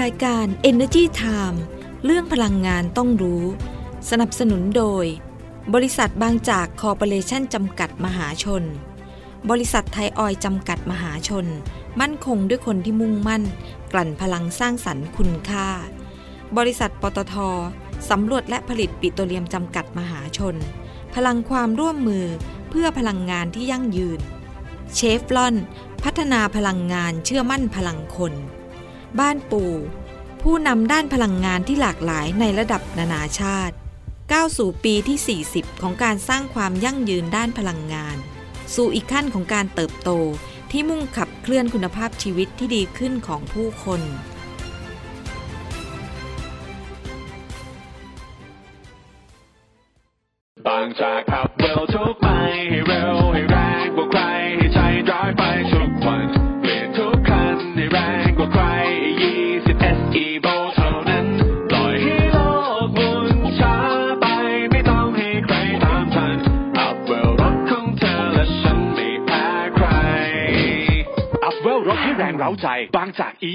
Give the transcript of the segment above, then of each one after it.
รายการ Energy Time เรื่องพลังงานต้องรู้ สนับสนุนโดย บริษัทบางจากคอร์ปอเรชั่นจำกัดมหาชน บริษัทไทยออยจำกัดมหาชน มั่นคงด้วยคนที่มุ่งมั่น กลั่นพลังสร้างสรรค์คุณค่า บริษัทปตทสำรวจและผลิตปิโตรเลียมจำกัดมหาชน พลังความร่วมมือเพื่อพลังงานที่ยั่งยืน เชฟลอน พัฒนาพลังงานเชื่อมั่นพลังคน บ้านปู่ ผู้นำด้านพลังงานที่หลากหลายในระดับนานาชาติก้าวสู่ปีที่ 40 ของการสร้างความยั่งยืนด้านพลังงาน สู่อีกขั้นของการเติบโตที่มุ่งขับเคลื่อนคุณภาพชีวิตที่ดีขึ้นของผู้คนบางจาก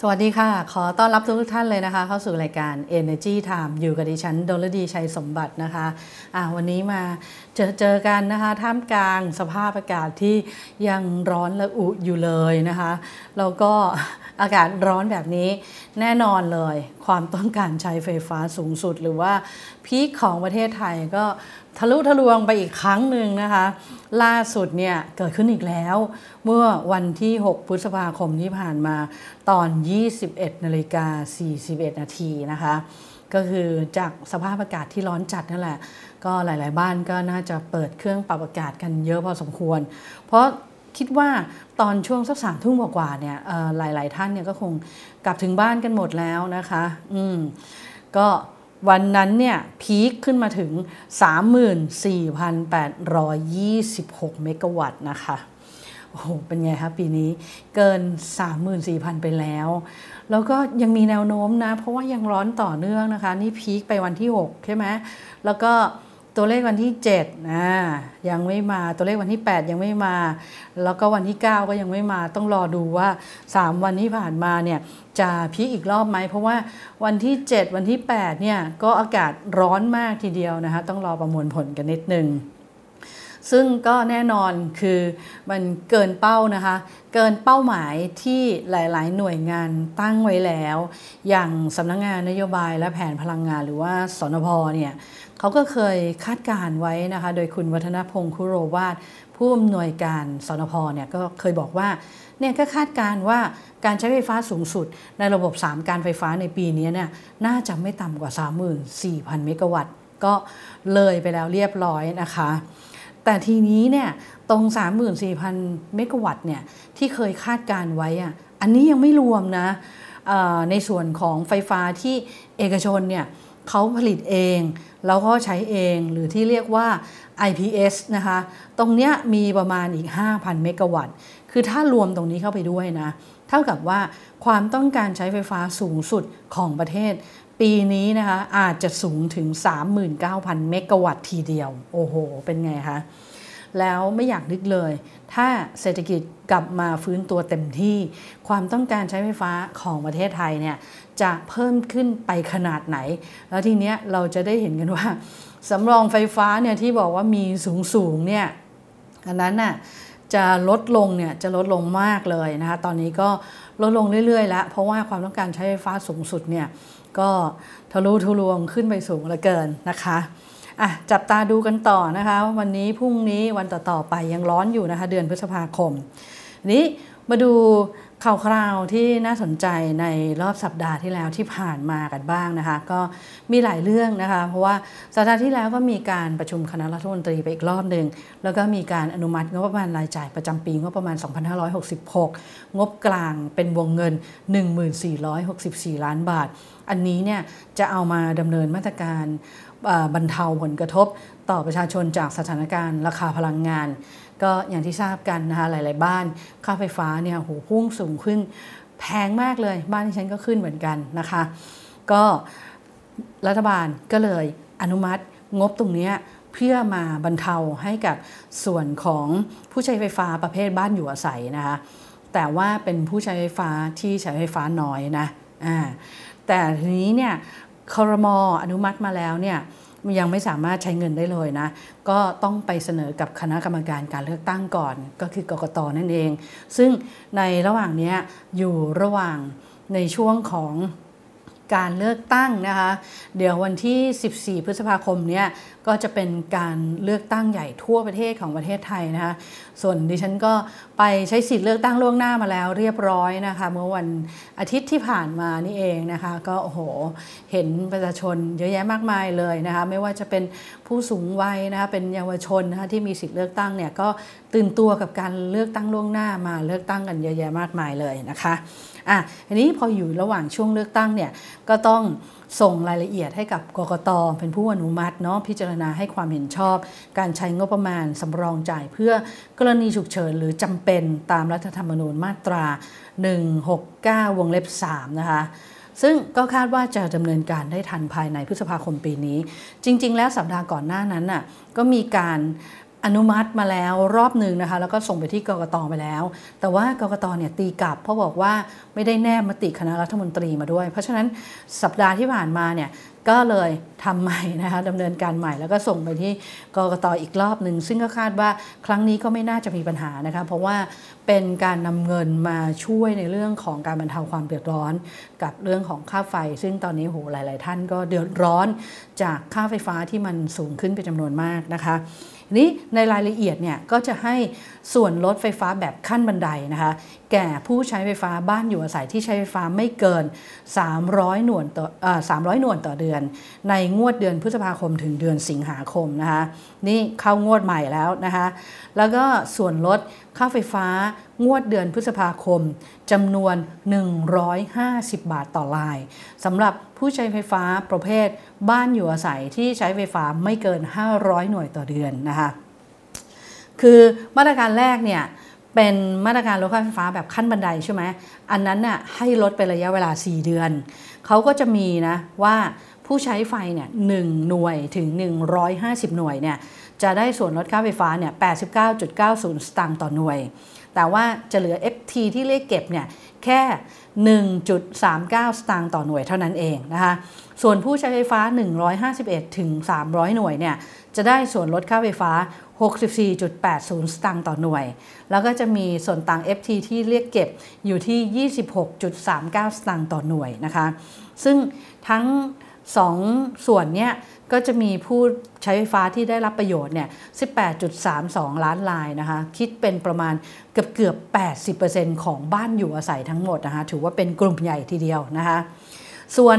สวัสดีค่ะ ขอต้อนรับทุกท่านเลยนะคะ เข้าสู่รายการ Energy Time อยู่กับดิฉันดลดีชัยสมบัตินะคะะวันนี้มาเจอเจอกันนะคะท่ามกลางสภาพอากาศที่ยังร้อนและอุอยู่เลยนะคะแล้วก็อากาศร้อนแบบนี้แน่นอนเลย ความต้องการใช้ไฟฟ้าสูงสุด หรือว่าพีคของประเทศไทยก็ ทะลุทะลวงไปอีกครั้งหนึ่งนะคะ ล่าสุดเนี่ยเกิดขึ้นอีกแล้ว เมื่อวันที่ 6 พฤษภาคมที่ผ่านมาตอน 21นาฬิกา41 นาทีนะคะ ก็คือจากสภาพอากาศที่ร้อนจัดนั่นแหละ ก็หลาย ๆ บ้านก็น่าจะเปิดเครื่องปรับอากาศกันเยอะพอสมควร เพราะคิดว่าตอนช่วงสักสามทุ่มกว่าเนี่ยหลาย ๆ ท่านเนี่ยก็คงกลับถึงบ้านกันหมดแล้วนะคะ อืมก็ วันนั้นเนี่ยพีคขึ้นมาถึง 34,826 เมกะวัตต์นะคะ โอ้โห เป็นไงคะปีนี้เกิน 34,000 ไปแล้ว แล้วก็ยังมีแนวโน้มนะ เพราะว่ายังร้อนต่อเนื่องนะคะ นี่พีคไปวันที่ 6 ใช่ไหมแล้วก็ ตัวเลขวันที่7นะยังไม่มาตัวเลขวันที่ 8 ยังไม่มา แล้วก็วันที่ 9 ก็ยังไม่มาต้องรอดูว่า 3 วันที่ผ่านมาเนี่ยจะพีคอีกรอบไหมเพราะว่าวันที่ 7 วันที่8เนี่ยก็อากาศร้อนมากทีเดียวนะคะต้องรอประมวลผลกันนิดนึง ซึ่งก็แน่นอนคือมันเกินเป้านะคะ เกินเป้าหมายที่หลายๆ หน่วยงานตั้งไว้แล้ว อย่างสำนักงงานนโยบายและแผนพลังงานหรือว่าสนพเนี่ยเขาก็เคยคาดการไว้นะคะ โดยคุณวัฒนพงศ์คุโรวาทผู้อำนวยการสนพเนี่ยก็เคยบอกว่าเนี่ยก็คาดการว่าการใช้ไฟฟ้าสูงสุดในระบบ 3 การไฟฟ้าในปีนี้เนี่ยน่าจะไม่ต่ำกว่า 34,000 เมกะวัตต์ ก็เลยไปแล้วเรียบร้อยนะคะ แต่ทีนี้เนี่ยตรง 34,000 เมกะวัตต์เนี่ยที่เคยคาดการไว้อะอันนี้ยังไม่รวมนะในส่วนของไฟฟ้าที่เอกชนเนี่ยเขาผลิตเอง แล้วก็ใช้เองหรือที่เรียกว่า IPS นะคะ ตรงเนี้ยมีประมาณอีก 5,000 เมกะวัตต์ คือถ้ารวมตรงนี้เข้าไปด้วยนะ เท่ากับว่าความต้องการใช้ไฟฟ้าสูงสุดของประเทศ ปีนี้นะคะอาจจะสูงถึง 39,000 เมกะวัตต์ทีเดียว โอ้โห เป็นไงคะ แล้วไม่อยากนึกเลย ถ้าเศรษฐกิจกลับมาฟื้นตัวเต็มที่ ความต้องการใช้ไฟฟ้าของประเทศไทยเนี่ยจะเพิ่มขึ้นไปขนาดไหน แล้วทีเนี้ยเราจะได้เห็นกันว่าสำรองไฟฟ้าเนี่ยที่บอกว่ามีสูงสูงเนี่ยอันนั้นน่ะจะลดลงเนี่ยจะลดลงมากเลยนะคะตอนนี้ก็ลดลงเรื่อยๆแล้วเพราะว่าความต้องการใช้ไฟฟ้าสูงสุดเนี่ย ก็ทะลุทะลวงขึ้นไปสูงเหลือเกินนะคะอะจับตาดูกันต่อนะคะ วันนี้พรุ่งนี้วันต่อๆไปยังร้อนอยู่นะคะ เดือนพฤษภาคม นี้มาดูข่าวคราวที่น่าสนใจในรอบสัปดาห์ที่แล้วที่ผ่านมากันบ้างนะคะ ก็มีหลายเรื่องนะคะ เพราะว่าสัปดาห์ที่แล้วก็มีการประชุมคณะรัฐมนตรีไปอีกรอบหนึ่งแล้วก็มีการอนุมัติงบประมาณรายจ่ายประจำปีงบประมาณ 2566 งบกลางเป็นวงเงิน 1464 ล้านบาท อันนี้เนี่ยจะเอามาดำเนินมาตรการบรรเทาผลกระทบต่อประชาชนจากสถานการณ์ราคาพลังงาน ก็อย่างที่ทราบกันนะคะหลาย ๆ บ้านค่าไฟฟ้าเนี่ยโหพุ่งสูงขึ้นแพงมากเลยบ้านที่ฉันก็ขึ้นเหมือนกันนะคะ ก็รัฐบาลก็เลยอนุมัติงบตรงนี้เพื่อมาบรรเทาให้กับส่วนของผู้ใช้ไฟฟ้าประเภทบ้านอยู่อาศัยนะคะแต่ว่าเป็นผู้ใช้ไฟฟ้าที่ใช้ไฟฟ้าน้อยนะอ่า แต่ทีนี้เนี่ยคอรมออนุมัติมาแล้วเนี่ยยังไม่สามารถใช้เงินได้เลยนะ ก็ต้องไปเสนอกับคณะกรรมการการเลือกตั้งก่อน ก็คือกกตนั่นเอง ซึ่งในระหว่างนี้อยู่ระหว่างในช่วงของ การเลือกตั้งนะคะ เดี๋ยววันที่ 14 พฤษภาคมเนี้ยก็จะเป็นการเลือกตั้งใหญ่ทั่วประเทศของประเทศไทยนะคะ ส่วนดิฉันก็ไปใช้สิทธิ์เลือกตั้งล่วงหน้ามาแล้วเรียบร้อยนะคะ เมื่อวันอาทิตย์ที่ผ่านมานี่เองนะคะ ก็โอ้โหเห็นประชาชนเยอะแยะมากมายเลยนะคะ ไม่ว่าจะเป็นผู้สูงวัยนะคะเป็นเยาวชนนะคะที่มีสิทธิ์เลือกตั้งเนี่ยก็ตื่นตัวกับการเลือกตั้งล่วงหน้ามาเลือกตั้งกันเยอะแยะมากมายเลยนะคะ อะทีนี้พออยู่ระหว่างช่วงเลือกตั้งเนี่ยก็ต้องส่งรายละเอียดให้กับกกตเป็นผู้อนุมัติเนาะพิจารณาให้ความเห็นชอบ การใช้งบประมาณสำรองจ่ายเพื่อกรณีฉุกเฉินหรือจำเป็นตามรัฐธรรมนูญมาตรา 169 วงเล็บ 3 นะคะซึ่งก็คาดว่าจะดำเนินการได้ทันภายในพฤษภาคมปีนี้ จริง ๆ แล้วสัปดาห์ก่อนหน้านั้นน่ะก็มีการ อนุมัติมาแล้วรอบหนึ่งนะคะ แล้วก็ส่งไปที่กรกตไปแล้ว แต่ว่ากรกตเนี่ยตีกลับ เพราะบอกว่าไม่ได้แนบมติคณะรัฐมนตรีมาด้วย เพราะฉะนั้นสัปดาห์ที่ผ่านมาเนี่ยก็เลยทำใหม่นะคะดำเนินการใหม่แล้วก็ส่งไปที่กรกตอีกรอบหนึ่ง ซึ่งก็คาดว่าครั้งนี้ก็ไม่น่าจะมีปัญหานะคะเพราะว่าเป็นการนำเงินมาช่วยในเรื่องของการบรรเทาความเดือดร้อน กับเรื่องของค่าไฟ ซึ่งตอนนี้โหหลาย ๆ ท่านก็เดือดร้อนจากค่าไฟฟ้าที่มันสูงขึ้นเป็นจำนวนมากนะคะ นี้ในรายละเอียดเนี่ยก็จะให้ส่วนลดไฟฟ้าแบบขั้นบันไดนะคะแก่ผู้ใช้ไฟฟ้าบ้านอยู่อาศัยที่ใช้ไฟฟ้าไม่เกิน 300 หน่วยต่อ300 หน่วยต่อเดือน ในงวดเดือนพฤษภาคมถึงเดือนสิงหาคมนะคะนี่เข้างวดใหม่แล้วนะคะแล้วก็ส่วนลดค่าไฟฟ้างวดเดือนพฤษภาคมจำนวน 150 บาทต่อลายสำหรับผู้ใช้ไฟฟ้าประเภทบ้านอยู่อาศัยที่ใช้ไฟฟ้าไม่เกิน 500 หน่วยต่อเดือนนะคะคือมาตรการแรกเนี่ย เป็นมาตรการลดค่าไฟฟ้าแบบขั้นบันไดใช่ไหมอันนั้นน่ะให้ลดเป็นระยะเวลา 4 เดือน เขาก็จะมีนะว่าผู้ใช้ไฟเนี่ยหหน่วยถึง 150 หน่วยเนี่ยจะได้ส่วนลดค่าไฟฟ้าเนี่ย89.90 สตางค์ต่อหน่วย แต่ว่าจะเหลือ FT ที่เรียกเก็บเนี่ยแค่ 1.39 สตางค์ต่อหน่วยเท่านั้นเองนะคะส่วนผู้ใช้ไฟฟ้า 151 ถึง 300 หน่วยเนี่ยจะได้ส่วนลดค่าไฟฟ้า 64.80 สตางค์ต่อหน่วย แล้วก็จะมีส่วนต่าง FT ที่เรียกเก็บอยู่ที่ 26.39 สตางค์ต่อหน่วยนะคะ ซึ่งทั้ง 2ส่วนเนี้ยก็จะมีผู้ใช้ไฟฟ้าที่ได้รับประโยชน์เนี่ย 18.32 ล้านรายนะคะ คิดเป็นประมาณเกือบเกือบ 80%ของบ้านอยู่อาศัยทั้งหมดนะคะ ถือว่าเป็นกลุ่มใหญ่ทีเดียวนะคะ ส่วน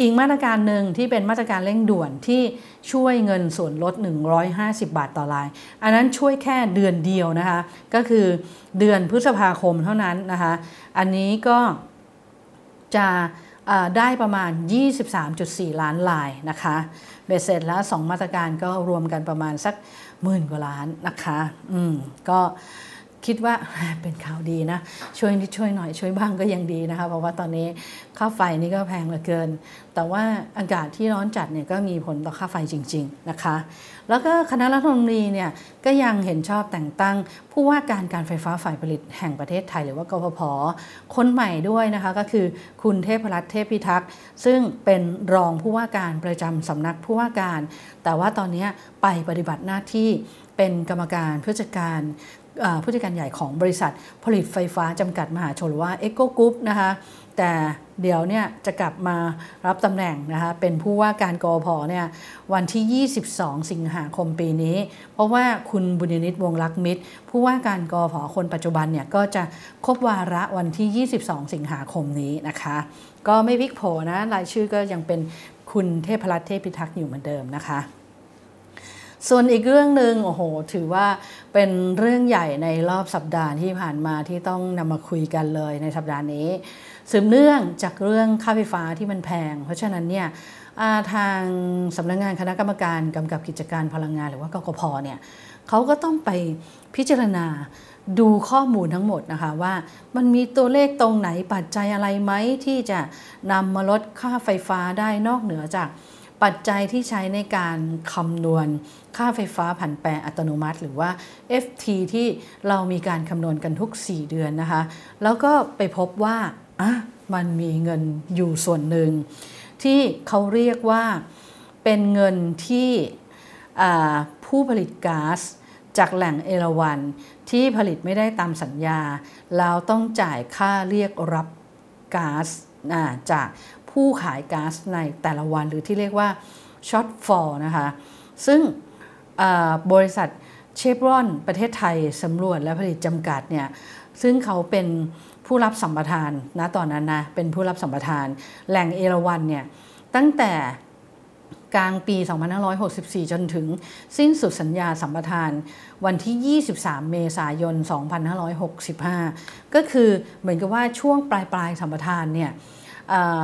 อีกมาตรการหนึ่งที่เป็นมาตรการเร่งด่วนที่ช่วยเงินส่วนลด 150 บาทต่อราย อันนั้นช่วยแค่เดือนเดียวนะคะ ก็คือเดือนพฤษภาคมเท่านั้นนะคะ อันนี้ก็จะ ได้ประมาณ 23.4 ล้านลายนะคะเบสเสร็จแล้ว 2 มาตรการก็รวมกันประมาณสักหมื่นกว่าล้านนะคะ อืม ก็ คิดว่าเป็นข่าวดีนะ ช่วยนิดช่วยหน่อยช่วยบ้างก็ยังดีนะคะเพราะว่าตอนนี้ค่าไฟนี่ก็แพงเหลือเกิน แต่ว่าอากาศที่ร้อนจัดเนี่ยก็มีผลต่อค่าไฟจริง ๆนะคะ แล้วก็คณะรัฐมนตรีเนี่ยก็ยังเห็นชอบแต่งตั้ง ผู้ว่าการการไฟฟ้าฝ่ายผลิตแห่งประเทศไทยหรือว่ากพพคนใหม่ด้วยนะคะก็คือคุณเทพรัตน์เทพพิทักษ์ซึ่งเป็นรองผู้ว่าการประจำสำนักผู้ว่าการ แต่ว่าตอนนี้ไปปฏิบัติหน้าที่เป็นกรรมการผู้จัดการ ผู้จัดการใหญ่ของบริษัทผลิตไฟฟ้าจำกัดมหาชนหรือว่า e c o Group นะคะแต่เดี๋ยวเนี่ยจะกลับมารับตำแหน่งนะคะเป็นผู้ว่าการกอพอเนี่ยวันที่ 22 สิงหาคมปีนี้ เพราะว่าคุณบุญนิตวงรักมิตร ผู้ว่าการกอพอคนปัจจุบันเนี่ยก็จะครบวาระวันที่ 22 สิงหาคมนี้นะคะ ก็ไม่วิกโผนะรายชื่อก็ยังเป็นคุณเทพรัตน์เทพพิทักษ์อยู่เหมือนเดิมนะคะ ส่วนอีกเรื่องหนึ่งโอ้โห ถือว่าเป็นเรื่องใหญ่ในรอบสัปดาห์ที่ผ่านมาที่ต้องนำมาคุยกันเลยในสัปดาห์นี้ สืบเนื่องจากเรื่องค่าไฟฟ้าที่มันแพง เพราะฉะนั้นเนี่ยทางสำนักงงานคณะกรรมการกำกับกิจการพลังงานหรือว่ากกพเนี่ยเขาก็ต้องไปพิจารณาดูข้อมูลทั้งหมดนะคะว่ามันมีตัวเลขตรงไหนปัจจัยอะไรไหมที่จะนำมาลดค่าไฟฟ้าได้นอกเหนือจาก ปัจจัยที่ใช้ในการคำนวณค่าไฟฟ้าผันแปรอัตโนมัติ หรือว่า FT ที่เรามีการคำนวณกันทุก 4 เดือนนะคะ แล้วก็ไปพบว่าอะมันมีเงินอยู่ส่วนหนึ่ง ที่เขาเรียกว่าเป็นเงินที่ผู้ผลิตก๊าซจากแหล่งเอราวันที่ผลิตไม่ได้ตามสัญญา แล้วต้องจ่ายค่าเรียกรับก๊าซจาก ผู้ขายก๊าซในแต่ละวันหรือที่เรียกว่าช็อตฟอลนะคะซึ่งบริษัทเชฟรอนประเทศไทยสำรวจและผลิตจำกัดเนี่ยซึ่งเขาเป็นผู้รับสัมปทานนะตอนนั้นนะเป็นผู้รับสัมปทาน แหล่งเอราวันเนี่ยตั้งแต่กลางปี 2564 จนถึงสิ้นสุดสัญญาสัมปทานวันที่ 23 เมษายน 2565 ก็คือเหมือนกับว่าช่วงปลายปลายสัมปทานเนี่ย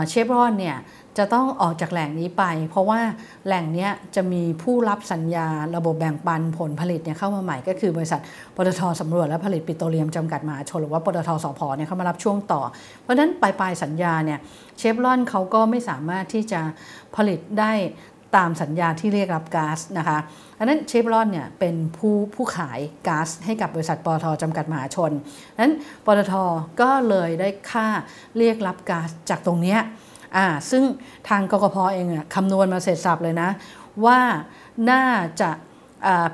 เชฟรอนเนี่ยจะต้องออกจากแหล่งนี้ไป เพราะว่าแหล่งนี้จะมีผู้รับสัญญาระบบแบ่งปันผลผลิตเนี่ยเข้ามาใหม่ก็คือบริษัทปตทสำรวจและผลิตปิโตรเลียมจำกัดมหาชนหรือว่าปตทสพเนี่ยเข้ามารับช่วงต่อ เพราะฉะนั้นปลายปลายสัญญาเนี่ยเชฟรอนเขาก็ไม่สามารถที่จะผลิตได้ ตามสัญญาที่เรียกรับก๊าซนะคะอันนั้นเชฟรอนเนี่ยเป็นผู้ผู้ขายก๊าซให้กับบริษัทปตทจำกัดมหาชนนั้นปตทก็เลยได้ค่าเรียกรับก๊าซจากตรงนี้อ่าซึ่งทางกกพอเองอะคำนวณมาเสร็จสับเลยนะ ว่าน่าจะ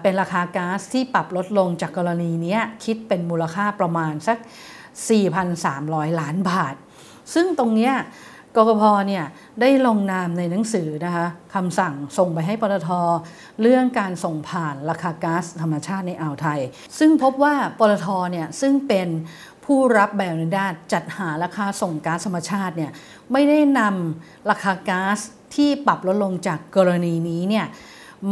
เป็นราคาก๊าซที่ปรับลดลงจากกรณีนี้คิดเป็นมูลค่าประมาณสัก 4,300 ล้านบาท ซึ่งตรงนี้ กกพเนี่ยได้ลงนามในหนังสือนะคะคำสั่งส่งไปให้ปตทเรื่องการส่งผ่านราคาก๊าซธรรมชาติในอ่าวไทย ซึ่งพบว่าปตทเนี่ยซึ่งเป็นผู้รับใบอนุญาตจัดหาราคาส่งก๊าซธรรมชาติเนี่ยไม่ได้นำราคาก๊าซที่ปรับลดลงจากกรณีนี้เนี่ย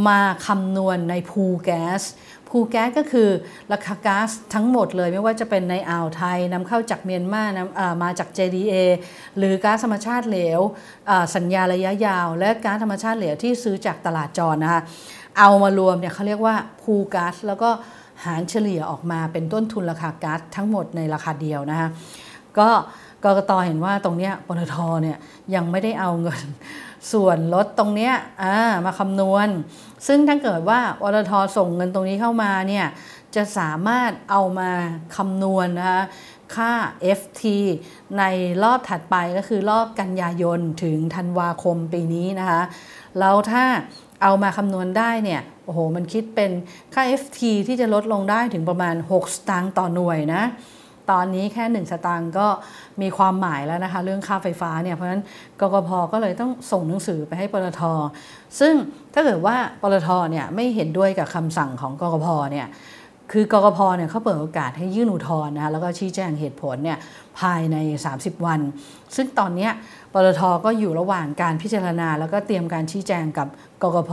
มาคำนวณในพูแก๊ส พูแก๊สก็คือราคาก๊าซทั้งหมดเลยไม่ว่าจะเป็นในอ่าวไทยนำเข้าจากเมียนมานำมาจาก JDA หรือก๊าซธรรมชาติเหลวสัญญาระยะยาว และก๊าซธรรมชาติเหลวที่ซื้อจากตลาดจรนะคะเอามารวมเนี่ยเขาเรียกว่าพูก๊าซแล้วก็หารเฉลี่ยออกมาเป็นต้นทุนราคาก๊าซทั้งหมดในราคาเดียวนะคะก็กรกตเห็นว่าตรงนี้ปตทเนี่ยยังไม่ได้เอาเงิน ส่วนลดตรงนี้มาคำนวณ ซึ่งถ้าเกิดว่าปตทส่งเงินตรงนี้เข้ามาเนี่ยจะสามารถเอามาคำนวณนะคะค่า FT ในรอบถัดไปก็คือรอบกันยายนถึงธันวาคมปีนี้นะคะแล้วถ้าเอามาคำนวณได้เนี่ยโอ้โหมันคิดเป็นค่า FT ที่จะลดลงได้ถึงประมาณ 6 สตางค์ต่อหน่วยนะ ตอนนี้แค่ 1 สตางค์ก็มีความหมายแล้วนะคะ เรื่องค่าไฟฟ้าเนี่ยเพราะฉะนั้นกกพก็เลยต้องส่งหนังสือไปให้ปตทซึ่งถ้าเกิดว่าปตทเนี่ยไม่เห็นด้วยกับคำสั่งของกกพเนี่ยคือกกพเนี่ยเขาเปิดโอกาสให้ยื่นอุทธรณ์นะคะแล้วก็ชี้แจงเหตุผลเนี่ยภายใน 30 วัน ซึ่งตอนนี้ปตทก็อยู่ระหว่างการพิจารณา แล้วก็เตรียมการชี้แจงกับกกพ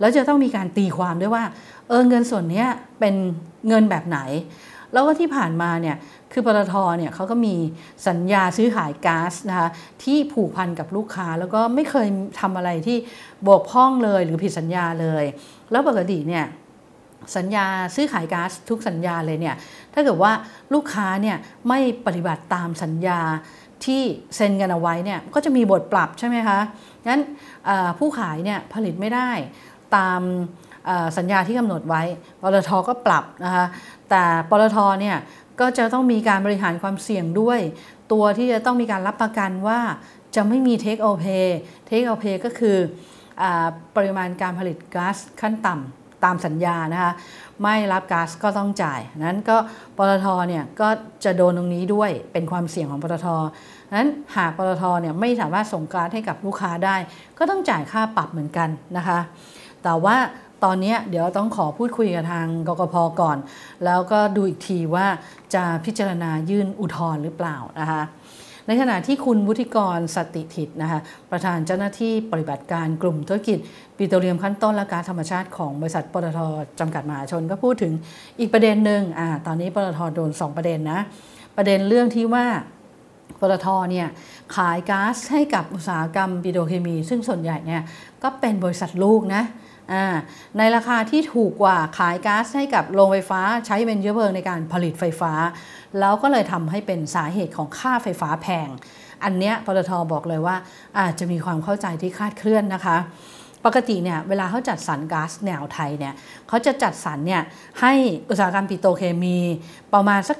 แล้วจะต้องมีการตีความด้วยว่าเออเงินส่วนนี้เป็นเงินแบบไหน แล้วก็ที่ผ่านมาเนี่ย คือปตทเนี่ยเขาก็มีสัญญาซื้อขายก๊าซนะคะที่ผูกพันกับลูกค้า แล้วก็ไม่เคยทำอะไรที่บกพร่องเลยหรือผิดสัญญาเลย แล้วปกติเนี่ยสัญญาซื้อขายก๊าซทุกสัญญาเลยเนี่ยถ้าเกิดว่าลูกค้าเนี่ยไม่ปฏิบัติตามสัญญาที่เซ็นกันเอาไว้เนี่ยก็จะมีบทปรับใช่ไหมคะงั้นผู้ขายเนี่ยผลิตไม่ได้ตามสัญญาที่กำหนดไว้ปตทก็ปรับนะคะแต่ปตทเนี่ย ก็จะต้องมีการบริหารความเสี่ยงด้วย ตัวที่จะต้องมีการรับประกันว่าจะไม่มีเทคโอเพย์เทคโอเพย์ก็คืออปริมาณการผลิตก๊าซขั้นต่ำตามสัญญานะคะไม่รับก๊าซก็ต้องจ่ายนั้นก็ปตทเนี่ยก็จะโดนตรงนี้ด้วยเป็นความเสี่ยงของปตทนั้นหากปตทเนี่ยไม่สามารถส่งก๊าซให้กับลูกค้าได้ ก็ต้องจ่ายค่าปรับเหมือนกันนะคะ แต่ว่า ตอนนี้เดี๋ยวต้องขอพูดคุยกับทางกกพก่อน แล้วก็ดูอีกทีว่าจะพิจารณายื่นอุทธรณ์หรือเปล่านะคะในขณะที่คุณวุฒิกรสติถิตนะคะประธานเจ้าหน้าที่ปฏิบัติการกลุ่มธุรกิจปิโตรเลียมขั้นต้นและก๊าซธรรมชาติของบริษัทปตทจำกัดมหาชนก็พูดถึงอีกประเด็นหนึ่งอ่าตอนนี้ปตทโดน 2 ประเด็นนะประเด็นเรื่องที่ว่าปตทเนี่ยขายก๊าซให้กับอุตสาหกรรมปิโตรเคมี ซึ่งส่วนใหญ่เนี่ยก็เป็นบริษัทลูกนะ ในราคาที่ถูกกว่าขายก๊าซให้กับโรงไฟฟ้าใช้เป็นเชื้อเพลิงในการผลิตไฟฟ้า แล้วก็เลยทำให้เป็นสาเหตุของค่าไฟฟ้าแพง อันเนี้ยปตทบอกเลยว่าอาจจะมีความเข้าใจที่คาดเคลื่อนนะคะปกติเนี่ยเวลาเขาจัดสรรก๊าซแนวไทยเนี่ยเขาจะจัดสรรเนี่ยให้อุตสาหกรรมปิโตรเคมีประมาณสัก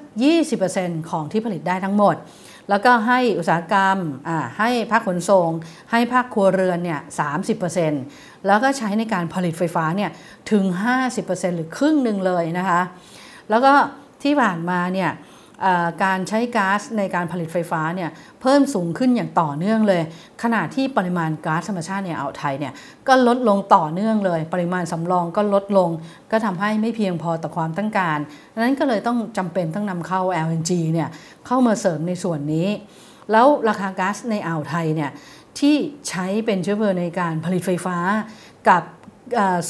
20%ของที่ผลิตได้ทั้งหมด แล้วก็ให้อุตสาหกรรมให้ภาคขนส่ง ให้ภาคครัวเรือนเนี่ยสาแล้วก็ใช้ในการผลิตไฟฟ้าเนี่ยถึง 50%หรือครึ่งหนึ่งเลยนะคะ แล้วก็ที่ผ่านมาเนี่ย การใช้ก๊าซในการผลิตไฟฟ้าเนี่ยเพิ่มสูงขึ้นอย่างต่อเนื่องเลย ขณะที่ปริมาณก๊าซธรรมชาติในอ่าวไทยเนี่ยก็ลดลงต่อเนื่องเลย ปริมาณสำรองก็ลดลง ก็ทำให้ไม่เพียงพอต่อความต้องการดังนั้นก็เลยต้องจำเป็นต้องนำเข้า LNG เนี่ยเข้ามาเสริมในส่วนนี้ แล้วราคาก๊าซในอ่าวไทยเนี่ยที่ใช้เป็นเชื้อเพลิงในการผลิตไฟฟ้ากับ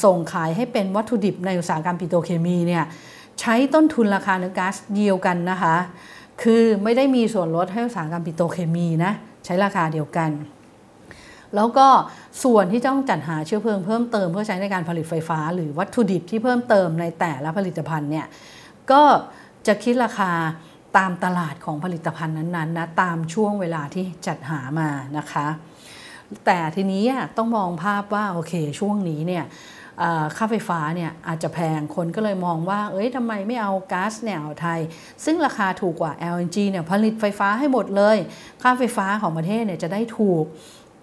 ส่งขายให้เป็นวัตถุดิบในอุตสาหกรรมปิโตรเคมีเนี่ย ใช้ต้นทุนราคาเนื้อก๊าซเดียวกันนะคะ คือไม่ได้มีส่วนลดให้อุตสาหกรรมปิโตรเคมีนะใช้ราคาเดียวกัน แล้วก็ส่วนที่ต้องจัดหาเชื้อเพลิงเพิ่มเติมเพื่อใช้ในการผลิตไฟฟ้า หรือวัตถุดิบที่เพิ่มเติมในแต่ละผลิตภัณฑ์เนี่ยก็จะคิดราคาตามตลาดของผลิตภัณฑ์นั้นๆนะตามช่วงเวลาที่จัดหามานะคะ แต่ทีนี้ต้องมองภาพว่าโอเคช่วงนี้เนี่ย ค่าไฟฟ้าเนี่ยอาจจะแพงคนก็เลยมองว่า เอ้ยทำไมไม่เอาก๊าซแนวไทย ซึ่งราคาถูกกว่า LNG เนี่ยผลิตไฟฟ้าให้หมดเลย ค่าไฟฟ้าของประเทศเนี่ยจะได้ถูก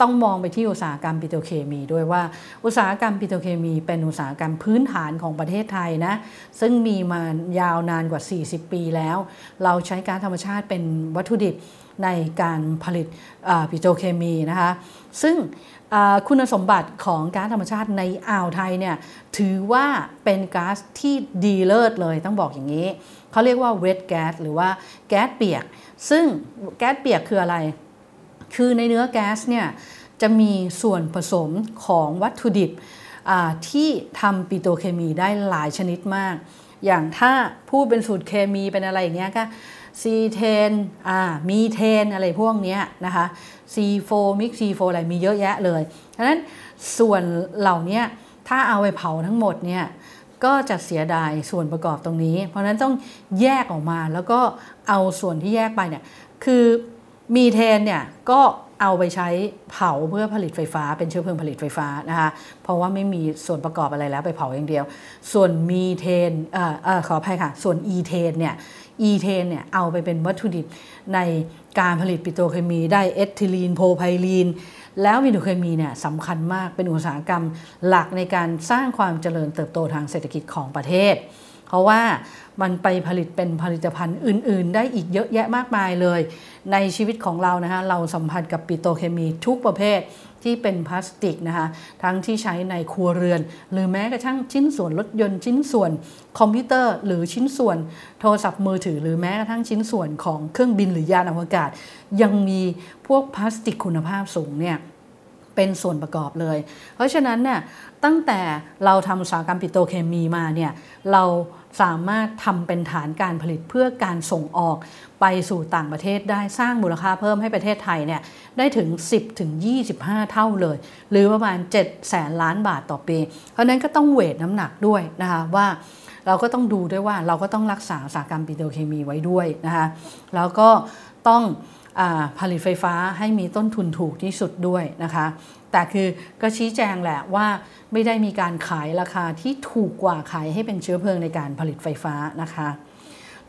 ต้องมองไปที่อุตสาหกรรมปิโตรเคมีด้วยว่าอุตสาหกรรมปิโตรเคมี เป็นอุตสาหกรรมพื้นฐานของประเทศไทยนะ ซึ่งมีมายาวนานกว่า 40 ปีแล้ว เราใช้กาซธรรมชาติเป็นวัตถุดิบในการผลิตปิโตรเคมีนะคะ ซึ่ง คุณสมบัติของก๊าซธรรมชาติในอ่าวไทยเนี่ยถือว่าเป็นก๊าซที่ดีเลิศเลยต้องบอกอย่างนี้ เขาเรียกว่าเวทแก๊สหรือว่าแก๊สเปียก ซึ่งแก๊สเปียกคืออะไร คือในเนื้อแก๊สเนี่ยจะมีส่วนผสมของวัตถุดิบที่ทำปิโตเคมีได้หลายชนิดมาก อย่างถ้าพูดเป็นสูตรเคมีเป็นอะไรอย่างเงี้ยก็ซีเทนมีเทนอะไรพวกนี้นะคะ C4 มิก C4 อะไรมีเยอะแยะเลยดังนั้นส่วนเหล่านี้ถ้าเอาไปเผาทั้งหมดเนี่ยก็จะเสียดายส่วนประกอบตรงนี้ เพราะนั้นต้องแยกออกมาแล้วก็เอาส่วนที่แยกไปเนี่ยคือมีเทนเนี่ยก็เอาไปใช้เผาเพื่อผลิตไฟฟ้า เป็นเชื้อเพลิงผลิตไฟฟ้านะคะเพราะว่าไม่มีส่วนประกอบอะไรแล้วไปเผาอย่างเดียว ส่วนมีเทนเออขออภัยค่ะ ส่วนอีเทนเนี่ย อีเทนเนี่ยเอาไปเป็นวัตถุดิบในการผลิตปิโตรเคมีได้เอทิลีนโพรพิลีน แล้วปิโตรเคมีเนี่ยสำคัญมากเป็นอุตสาหกรรมหลักในการสร้างความเจริญเติบโตทางเศรษฐกิจของประเทศ เพราะว่า มันไปผลิตเป็นผลิตภัณฑ์อื่น ๆ ได้อีกเยอะแยะมากมายเลย ในชีวิตของเรานะคะเราสัมผัสกับปิโตรเคมีทุกประเภทที่เป็นพลาสติกนะคะทั้งที่ใช้ในครัวเรือน หรือแม้กระทั่งชิ้นส่วนรถยนต์ชิ้นส่วน คอมพิวเตอร์ หรือชิ้นส่วนโทรศัพท์มือถือ หรือแม้กระทั่งชิ้นส่วนของเครื่องบินหรือยานอวกาศ ยังมีพวกพลาสติกคุณภาพสูงเนี่ย เป็นส่วนประกอบเลย เพราะฉะนั้นเนี่ยตั้งแต่เราทำอุตสาหกรรมปิโตรเคมีมาเนี่ยเราสามารถทำเป็นฐานการผลิตเพื่อการส่งออกไปสู่ต่างประเทศได้สร้างมูลค่าเพิ่มให้ประเทศไทยเนี่ยได้ถึง 10 ถึง 25 เท่าเลย หรือประมาณ 7 แสนล้านบาทต่อปี เพราะนั้นก็ต้องเวทน้ำหนักด้วยนะคะว่าเราก็ต้องดูด้วยว่าเราก็ต้องรักษาอุตสาหกรรมปิโตรเคมีไว้ด้วยนะคะแล้วก็ต้อง ผลิตไฟฟ้าให้มีต้นทุนถูกที่สุดด้วยนะคะ แต่คือก็ชี้แจงแหละว่าไม่ได้มีการขายราคาที่ถูกกว่าขายให้เป็นเชื้อเพลิงในการผลิตไฟฟ้านะคะ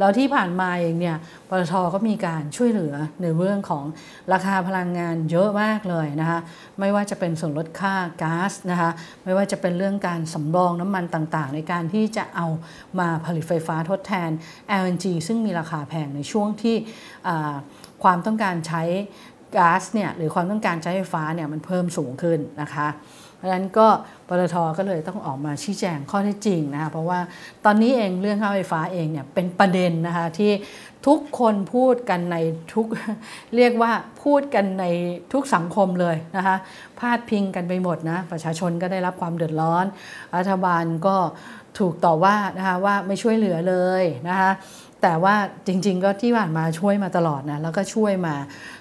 แล้วที่ผ่านมาเองเนี่ยปตทก็มีการช่วยเหลือในเรื่องของราคาพลังงานเยอะมากเลยนะคะไม่ว่าจะเป็นส่วนลดค่าก๊าซนะคะไม่ว่าจะเป็นเรื่องการสำรองน้ำมันต่างๆ ในการที่จะเอามาผลิตไฟฟ้าทดแทน LNG ซึ่งมีราคาแพงในช่วงที่ ความต้องการใช้ก๊าซเนี่ยหรือความต้องการใช้ไฟฟ้าเนี่ยมันเพิ่มสูงขึ้นนะคะ เพราะฉะนั้นก็ปตทก็เลยต้องออกมาชี้แจงข้อเท็จจริงนะคะเพราะว่าตอนนี้เองเรื่องค่าไฟฟ้าเองเนี่ยเป็นประเด็นนะคะที่ทุกคนพูดกันในทุกเรียกว่าพูดกันในทุกสังคมเลยนะคะพาดพิงกันไปหมดนะประชาชนก็ได้รับความเดือดร้อน รัฐบาลก็ถูกต่อว่านะคะว่าไม่ช่วยเหลือเลยนะคะ แต่ว่าจริง ๆ ก็ที่ผ่านมาช่วยมาตลอดนะแล้วก็ช่วยมา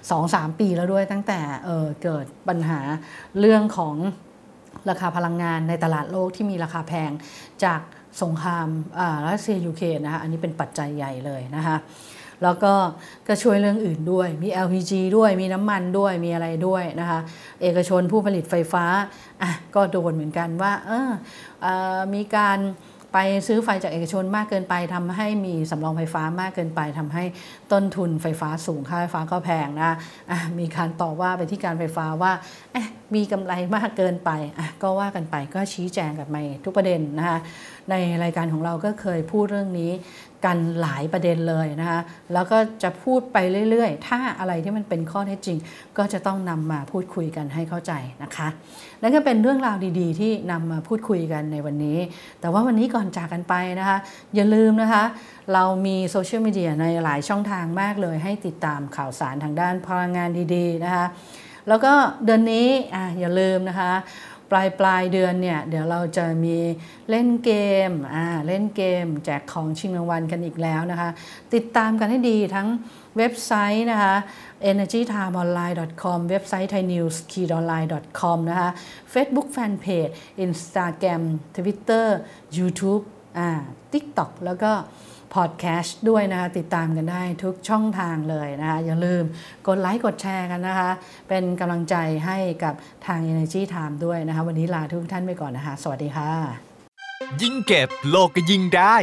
2-3 ปีแล้วด้วยตั้งแต่เเกิดปัญหาเรื่องของราคาพลังงานในตลาดโลกที่มีราคาแพงจากสงครามรัสเซียยูเครนนะคะอันนี้เป็นปัจจัยใหญ่เลยนะคะแล้วก็ก็ช่วยเรื่องอื่นด้วย มี LPG ด้วย มีน้ำมันด้วย มีอะไรด้วยนะคะ เอกชนผู้ผลิตไฟฟ้าอะก็โดนเหมือนกันว่าเอออมีการ ไปซื้อไฟจากเอกชนมากเกินไปทำให้มีสำรองไฟฟ้ามากเกินไปทำให้ต้นทุนไฟฟ้าสูงค่าไฟฟ้าก็แพงนะะมีการต่อว่าไปที่การไฟฟ้าว่ามีกำไรมากเกินไปก็ว่ากันไปก็ชี้แจงกับไม่ทุกประเด็นนะคะในรายการของเราก็เคยพูดเรื่องนี้กันหลายประเด็นเลยนะคะแล้วก็จะพูดไปเรื่อยๆ ถ้าอะไรที่มันเป็นข้อเท็จจริง ก็จะต้องนำมาพูดคุยกันให้เข้าใจนะคะนั่นก็เป็นเรื่องราวดีๆ ที่นำมาพูดคุยกันในวันนี้ แต่ว่าวันนี้ก่อนจากกันไปนะคะอย่าลืมนะคะเรามีโซเชียลมีเดียในหลายช่องทางมากเลย ให้ติดตามข่าวสารทางด้านพลังงานดีๆนะคะแล้วก็เดือนนี้ออย่าลืมนะคะ ปลายปลายเดือนเนี่ยเดี๋ยวเราจะมีเล่นเกมอ่าเล่นเกม แจกของชิงรางวัลกันอีกแล้วนะคะ ติดตามกันให้ดีทั้งเว็บไซต์นะคะ energytimeonline.com เว็บไซต์ thainewskeyonline.com นะคะ Facebook Fanpage Instagram Twitter YouTube อ่า TikTok แล้วก็ พอดแคสต์ด้วยนะคะติดตามกันได้ทุกช่องทางเลยนะคะอย่าลืมกดไลค์กดแชร์กันนะคะ เป็นกำลังใจให้กับทาง Energy Time ด้วยนะคะ วันนี้ลาทุกท่านไปก่อนนะคะ สวัสดีค่ะ ยิ่งเก็บโลกก็ยิ่งได้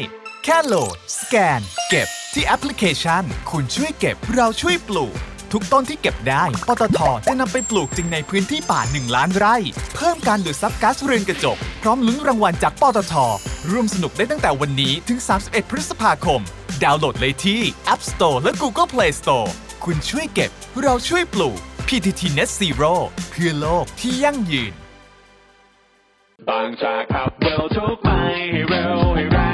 แค่โหลด สแกน เก็บที่แอปพลิเคชัน คุณช่วยเก็บเราช่วยปลูก ทุกต้นที่เก็บได้ ปตทจะนำไปปลูกจริงในพื้นที่ป่า 1 ล้านไร่ เพิ่มการดูดซับก๊าซเรือนกระจก พร้อมลุ้นรางวัลจากปตท ร่วมสนุกได้ตั้งแต่วันนี้ถึง 31 พฤษภาคม ดาวน์โหลดเลยที่ App Store และ Google Play Store คุณช่วยเก็บ เราช่วยปลูก PTT Net Zero เพื่อโลกที่ยั่งยืน บางจากขับเร็วทุกไปให้เร็วให้แรง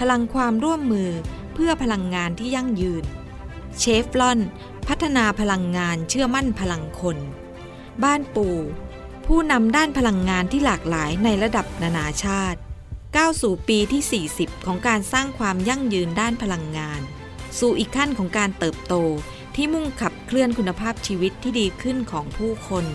พลังความร่วมมือเพื่อพลังงานที่ยั่งยืน เชฟลอน พัฒนาพลังงานเชื่อมั่นพลังคน บ้านปู่ ผู้นำด้านพลังงานที่หลากหลายในระดับนานาชาติก้าวสู่ปีที่ 40 ของการสร้างความยั่งยืนด้านพลังงาน สู่อีกขั้นของการเติบโตที่มุ่งขับเคลื่อนคุณภาพชีวิตที่ดีขึ้นของผู้คน